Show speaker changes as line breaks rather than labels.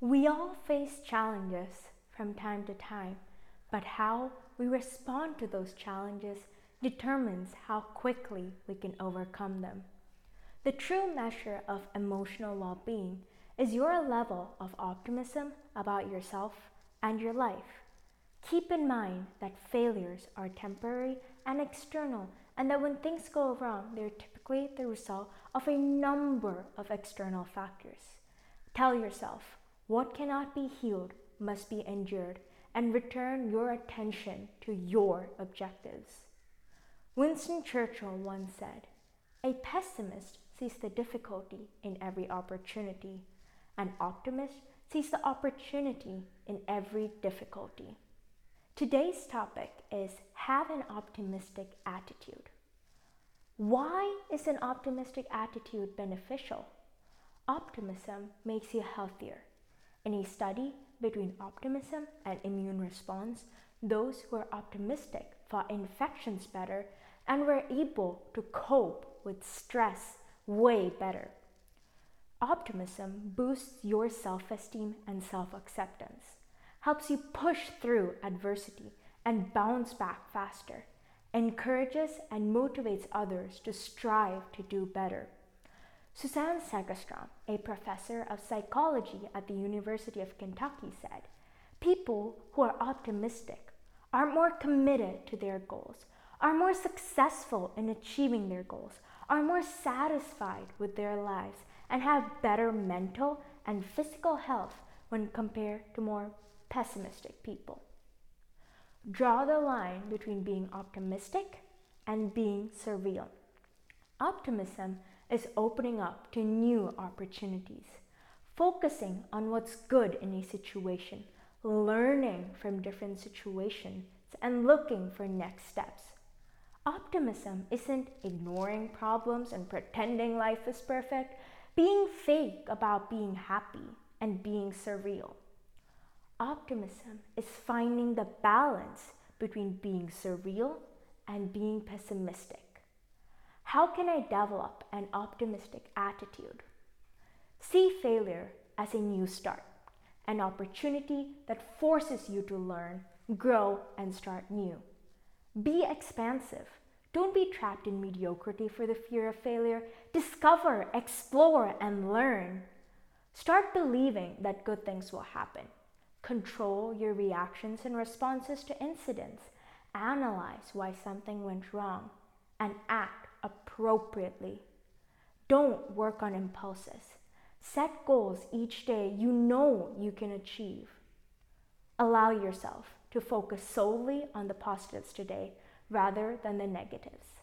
We all face challenges from time to time, but how we respond to those challenges determines how quickly we can overcome them. The true measure of emotional well being is your level of optimism about yourself and your life. Keep in mind that failures are temporary and external, and that when things go wrong, they're typically the result of a number of external factors. Tell yourself, what cannot be healed must be endured, and return your attention to your objectives. Winston Churchill once said, A pessimist sees the difficulty in every opportunity, an optimist sees the opportunity in every difficulty. Today's topic is have an optimistic attitude. Why is an optimistic attitude beneficial? Optimism makes you healthier. In a study between optimism and immune response, those who were optimistic fought infections better and were able to cope with stress way better. Optimism boosts your self esteem and self acceptance, helps you push through adversity and bounce back faster, encourages and motivates others to strive to do better. Suzanne Segerstrom, a professor of psychology at the University of Kentucky, said People who are optimistic are more committed to their goals, are more successful in achieving their goals, are more satisfied with their lives, and have better mental and physical health when compared to more pessimistic people. Draw the line between being optimistic and being surreal. Optimism is opening up to new opportunities, focusing on what's good in a situation, learning from different situations, and looking for next steps. Optimism isn't ignoring problems and pretending life is perfect, being fake about being happy and being surreal. Optimism is finding the balance between being surreal and being pessimistic. How can I develop an optimistic attitude? See failure as a new start, an opportunity that forces you to learn, grow, and start new. Be expansive. Don't be trapped in mediocrity for the fear of failure. Discover, explore, and learn. Start believing that good things will happen. Control your reactions and responses to incidents. Analyze why something went wrong and act appropriately. Don't work on impulses. Set goals each day you know you can achieve. Allow yourself to focus solely on the positives today rather than the negatives.